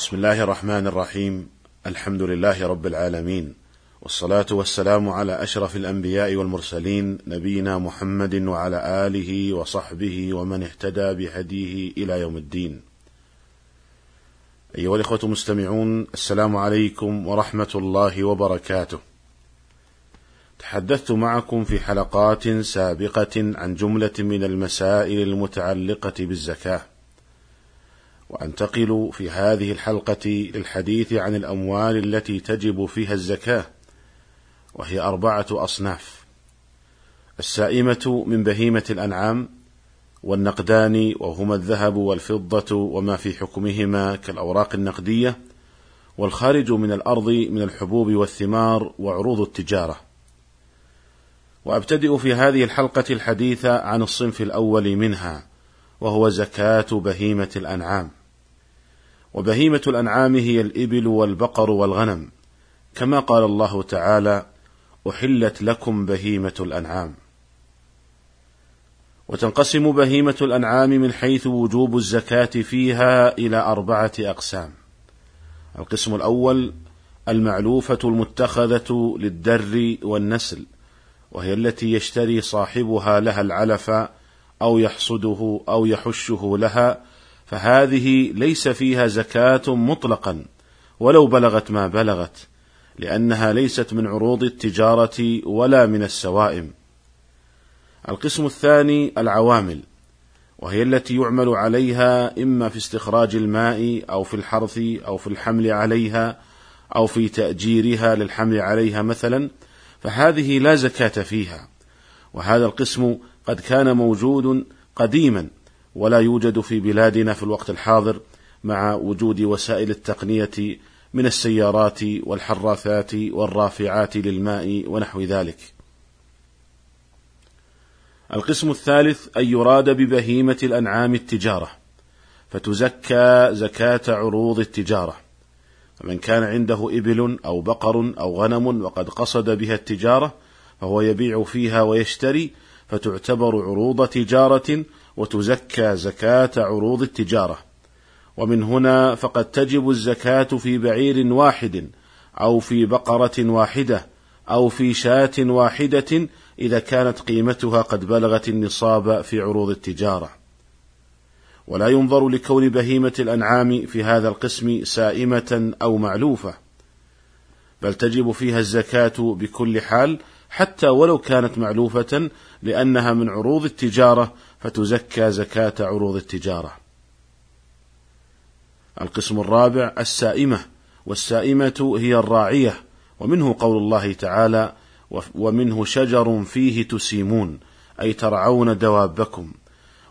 بسم الله الرحمن الرحيم. الحمد لله رب العالمين. والصلاة والسلام على أشرف الأنبياء والمرسلين نبينا محمد وعلى آله وصحبه ومن اهتدى بهديه إلى يوم الدين. أيها الإخوة المستمعون السلام عليكم ورحمة الله وبركاته. تحدثت معكم في حلقات سابقة عن جملة من المسائل المتعلقة بالزكاة. وأنتقل في هذه الحلقة للحديث عن الأموال التي تجب فيها الزكاة وهي أربعة أصناف. السائمة من بهيمة الأنعام والنقدان وهما الذهب والفضة وما في حكمهما كالأوراق النقدية والخارج من الأرض من الحبوب والثمار وعروض التجارة. وأبتدئ في هذه الحلقة الحديث عن الصنف الأول منها وهو زكاة بهيمة الأنعام. وبهيمة الأنعام هي الإبل والبقر والغنم، كما قال الله تعالى: أحلت لكم بهيمة الأنعام. وتنقسم بهيمة الأنعام من حيث وجوب الزكاة فيها إلى أربعة أقسام. القسم الأول المعلوفة المتخذة للدر والنسل، وهي التي يشتري صاحبها لها العلف أو يحصده أو يحشه لها فهذه ليس فيها زكاة مطلقا ولو بلغت ما بلغت لأنها ليست من عروض التجارة ولا من السوائم. القسم الثاني العوامل وهي التي يعمل عليها إما في استخراج الماء أو في الحرث أو في الحمل عليها أو في تأجيرها للحمل عليها مثلا فهذه لا زكاة فيها وهذا القسم قد كان موجود قديما ولا يوجد في بلادنا في الوقت الحاضر مع وجود وسائل التقنية من السيارات والحراثات والرافعات للماء ونحو ذلك. القسم الثالث أن يراد ببهيمة الأنعام التجارة فتزكى زكاة عروض التجارة فمن كان عنده إبل أو بقر أو غنم وقد قصد بها التجارة فهو يبيع فيها ويشتري فتعتبر عروض تجارة وتزكى زكاة عروض التجارة. ومن هنا فقد تجب الزكاة في بعير واحد أو في بقرة واحدة أو في شاة واحدة إذا كانت قيمتها قد بلغت النصاب في عروض التجارة. ولا ينظر لكون بهيمة الأنعام في هذا القسم سائمة أو معلوفة بل تجب فيها الزكاة بكل حال حتى ولو كانت معلوفة لأنها من عروض التجارة فتزكى زكاة عروض التجارة. القسم الرابع السائمة، والسائمة هي الراعية، ومنه قول الله تعالى: ومنه شجر فيه تسيمون، أي ترعون دوابكم.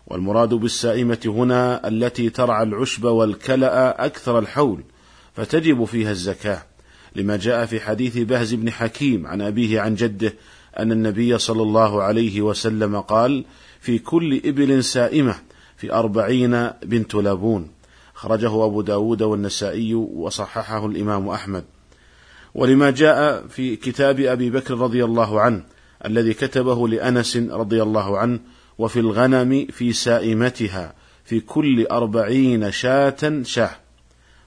والمراد بالسائمة هنا التي ترعى العشب والكلأ أكثر الحول، فتجب فيها الزكاة، لما جاء في حديث بهز بن حكيم عن أبيه عن جده أن النبي صلى الله عليه وسلم قال: في كل إبل سائمة في أربعين بنت لابون. خرجه أبو داود والنسائي وصححه الإمام أحمد. ولما جاء في كتاب أبي بكر رضي الله عنه الذي كتبه لأنس رضي الله عنه وفي الغنم في سائمتها في كل أربعين شاة شاة.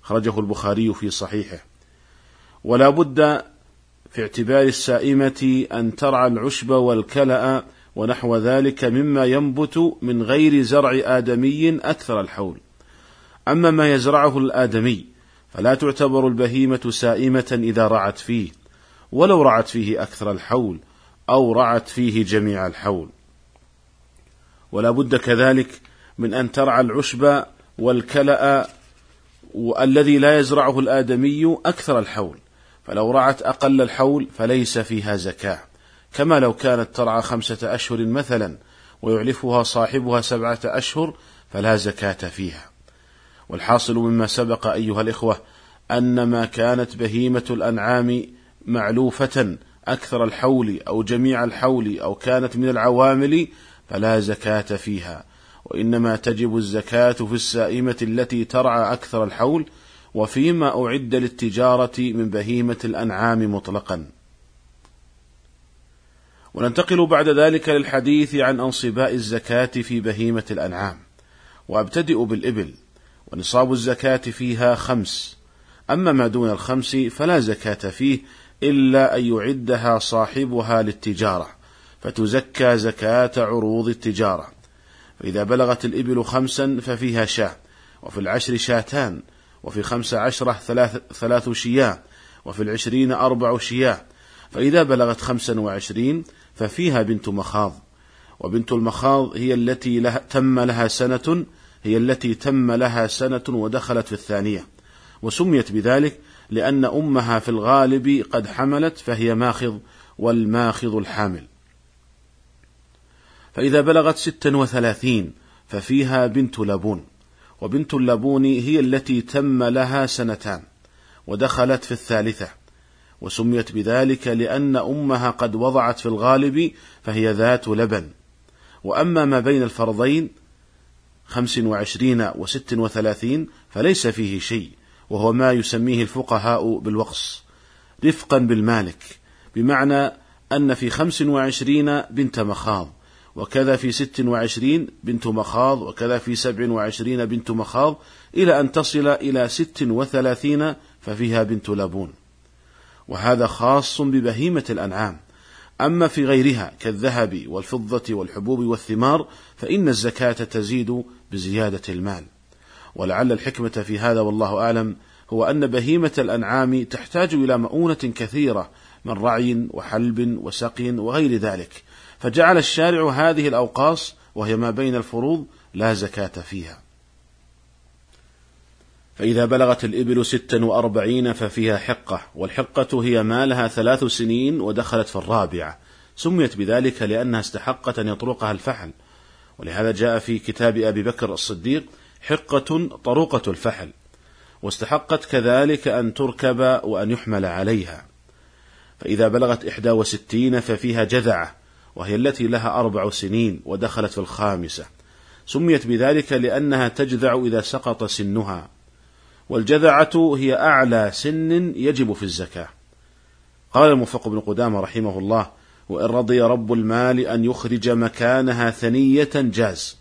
خرجه البخاري في صحيحه. ولا بد في اعتبار السائمة أن ترعى العشب والكلأ ونحو ذلك مما ينبت من غير زرع آدمي أكثر الحول. أما ما يزرعه الآدمي فلا تعتبر البهيمة سائمة إذا رعت فيه ولو رعت فيه أكثر الحول أو رعت فيه جميع الحول. ولا بد كذلك من أن ترعى العشب والكلأ الذي لا يزرعه الآدمي أكثر الحول. فلو رعت أقل الحول فليس فيها زكاة. كما لو كانت ترعى خمسة أشهر مثلا ويعلفها صاحبها سبعة أشهر فلا زكاة فيها. والحاصل مما سبق أيها الإخوة أن ما كانت بهيمة الأنعام معلوفة أكثر الحول أو جميع الحول أو كانت من العوامل فلا زكاة فيها. وإنما تجب الزكاة في السائمة التي ترعى أكثر الحول وفيما أعد للتجارة من بهيمة الأنعام مطلقا. وننتقل بعد ذلك للحديث عن أنصباء الزكاة في بهيمة الأنعام. وأبتدئ بالإبل ونصاب الزكاة فيها خمس. أما ما دون الخمس فلا زكاة فيه إلا أن يعدها صاحبها للتجارة فتزكى زكاة عروض التجارة. فإذا بلغت الإبل خمسا ففيها شاة وفي العشر شاتان وفي خمس عشرة ثلاث, ثلاث شياه وفي العشرين أربع شياه فإذا بلغت خمسا وعشرين ففيها بنت مخاض. وبنت المخاض هي التي لها تم لها سنة هي التي تم لها سنة ودخلت في الثانية. وسميت بذلك لأن أمها في الغالب قد حملت فهي ماخض والماخض الحامل. فإذا بلغت ستا وثلاثين ففيها بنت لبون. وبنت اللبون هي التي تم لها سنتان ودخلت في الثالثة وسميت بذلك لأن أمها قد وضعت في الغالب فهي ذات لبن. وأما ما بين الفرضين خمس وعشرين وست وثلاثين فليس فيه شيء وهو ما يسميه الفقهاء بالوقص رفقا بالمالك بمعنى أن في خمس وعشرين بنت مخاض. وكذا في ست وعشرين بنت مخاض وكذا في سبع وعشرين بنت مخاض إلى أن تصل إلى ست وثلاثين ففيها بنت لبون وهذا خاص ببهيمة الأنعام. أما في غيرها كالذهب والفضة والحبوب والثمار فإن الزكاة تزيد بزيادة المال. ولعل الحكمة في هذا والله أعلم هو أن بهيمة الأنعام تحتاج إلى مؤونة كثيرة من رعي وحلب وسقي وغير ذلك. فجعل الشارع هذه الأوقاص وهي ما بين الفروض لا زكاة فيها. فإذا بلغت الإبل ستا وأربعين ففيها حقة والحقة هي ما لها ثلاث سنين ودخلت في الرابعة. سميت بذلك لأنها استحقت أن يطرقها الفحل. ولهذا جاء في كتاب أبي بكر الصديق حقة طروقة الفحل. واستحقت كذلك أن تركب وأن يحمل عليها. فإذا بلغت إحدى وستين ففيها جذعة. وهي التي لها أربع سنين ودخلت في الخامسة. سميت بذلك لأنها تجذع إذا سقط سنها. والجذعة هي أعلى سن يجب في الزكاة. قال الموفق بن قدامة رحمه الله وإن رضي رب المال أن يخرج مكانها ثنية جاز.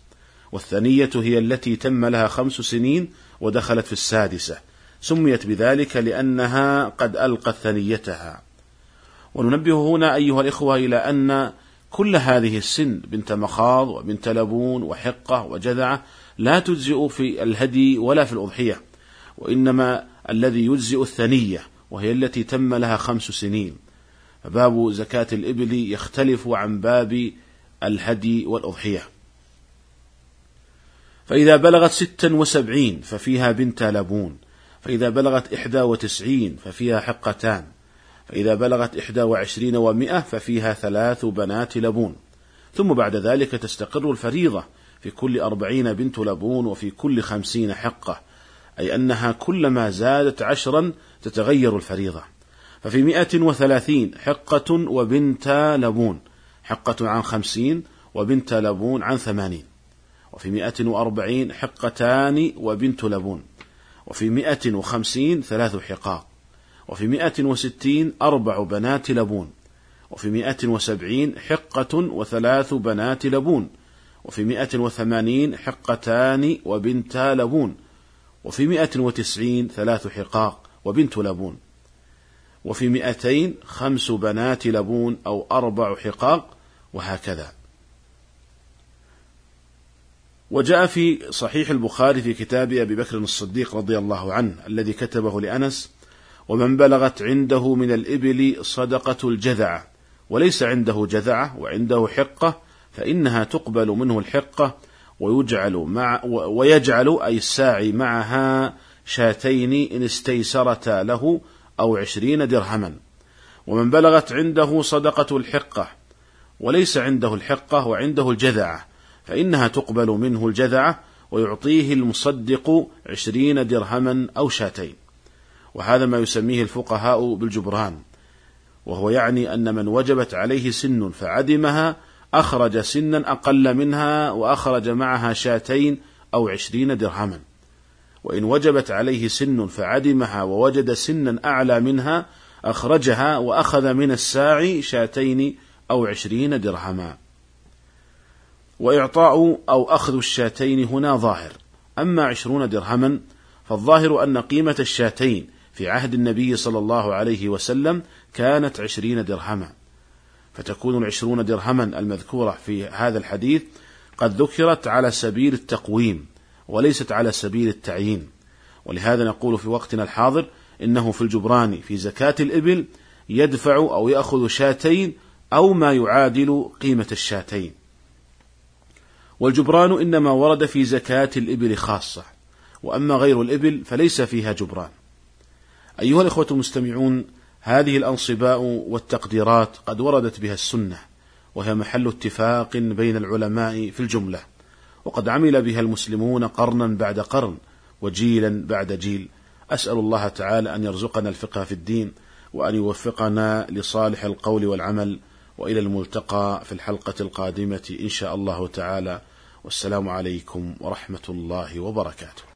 والثنية هي التي تم لها خمس سنين ودخلت في السادسة. سميت بذلك لأنها قد ألقت ثنيتها. وننبه هنا أيها الإخوة إلى أن كل هذه السن بنت مخاض وبنت لبون وحقة وجذعة لا تجزئ في الهدي ولا في الأضحية وإنما الذي يجزئ الثنية وهي التي تم لها خمس سنين. فباب زكاة الإبل يختلف عن باب الهدي والأضحية. فإذا بلغت ستا وسبعين ففيها بنت لبون فإذا بلغت إحدى وتسعين ففيها حقتان. فإذا بلغت إحدى وعشرين ومائة ففيها ثلاث بنات لبون. ثم بعد ذلك تستقر الفريضة في كل أربعين بنت لبون وفي كل خمسين حقة أي أنها كلما زادت عشرا تتغير الفريضة. ففي مئة وثلاثين حقة وبنت لبون حقة عن خمسين وبنت لبون عن ثمانين. وفي مئة وأربعين حقتان وبنت لبون. وفي مئة وخمسين ثلاث حقاق. وفي مئة وستين أربع بنات لبون وفي مئة وسبعين حقة وثلاث بنات لبون وفي مئة وثمانين حقتان وبنتا لبون وفي مئة وتسعين ثلاث حقاق وبنت لبون وفي مئتين خمس بنات لبون أو أربع حقاق وهكذا. وجاء في صحيح البخاري في كتاب أبي بكر الصديق رضي الله عنه الذي كتبه لأنس ومن بلغت عنده من الإبل صدقة الجذعة وليس عنده جذعة وعنده حقة فإنها تقبل منه الحقة ويجعل مع ويجعل أي الساعي معها شاتين إن استيسرتا له أو عشرين درهما. ومن بلغت عنده صدقة الحقة وليس عنده الحقة وعنده الجذعة فإنها تقبل منه الجذعة ويعطيه المصدق عشرين درهما أو شاتين. وهذا ما يسميه الفقهاء بالجبران وهو يعني أن من وجبت عليه سن فعدمها أخرج سنا أقل منها وأخرج معها شاتين أو عشرين درهما. وإن وجبت عليه سن فعدمها ووجد سنا أعلى منها أخرجها وأخذ من الساعي شاتين أو عشرين درهما. وإعطاء أو أخذ الشاتين هنا ظاهر أما عشرون درهما فالظاهر أن قيمة الشاتين في عهد النبي صلى الله عليه وسلم كانت عشرين درهما. فتكون العشرون درهما المذكورة في هذا الحديث قد ذكرت على سبيل التقويم وليست على سبيل التعيين. ولهذا نقول في وقتنا الحاضر إنه في الجبران في زكاة الإبل يدفع أو يأخذ شاتين أو ما يعادل قيمة الشاتين. والجبران إنما ورد في زكاة الإبل خاصة وأما غير الإبل فليس فيها جبران. أيها الإخوة المستمعون هذه الأنصباء والتقديرات قد وردت بها السنة وهي محل اتفاق بين العلماء في الجملة وقد عمل بها المسلمون قرنا بعد قرن وجيلا بعد جيل. أسأل الله تعالى أن يرزقنا الفقه في الدين وأن يوفقنا لصالح القول والعمل وإلى الملتقى في الحلقة القادمة إن شاء الله تعالى. والسلام عليكم ورحمة الله وبركاته.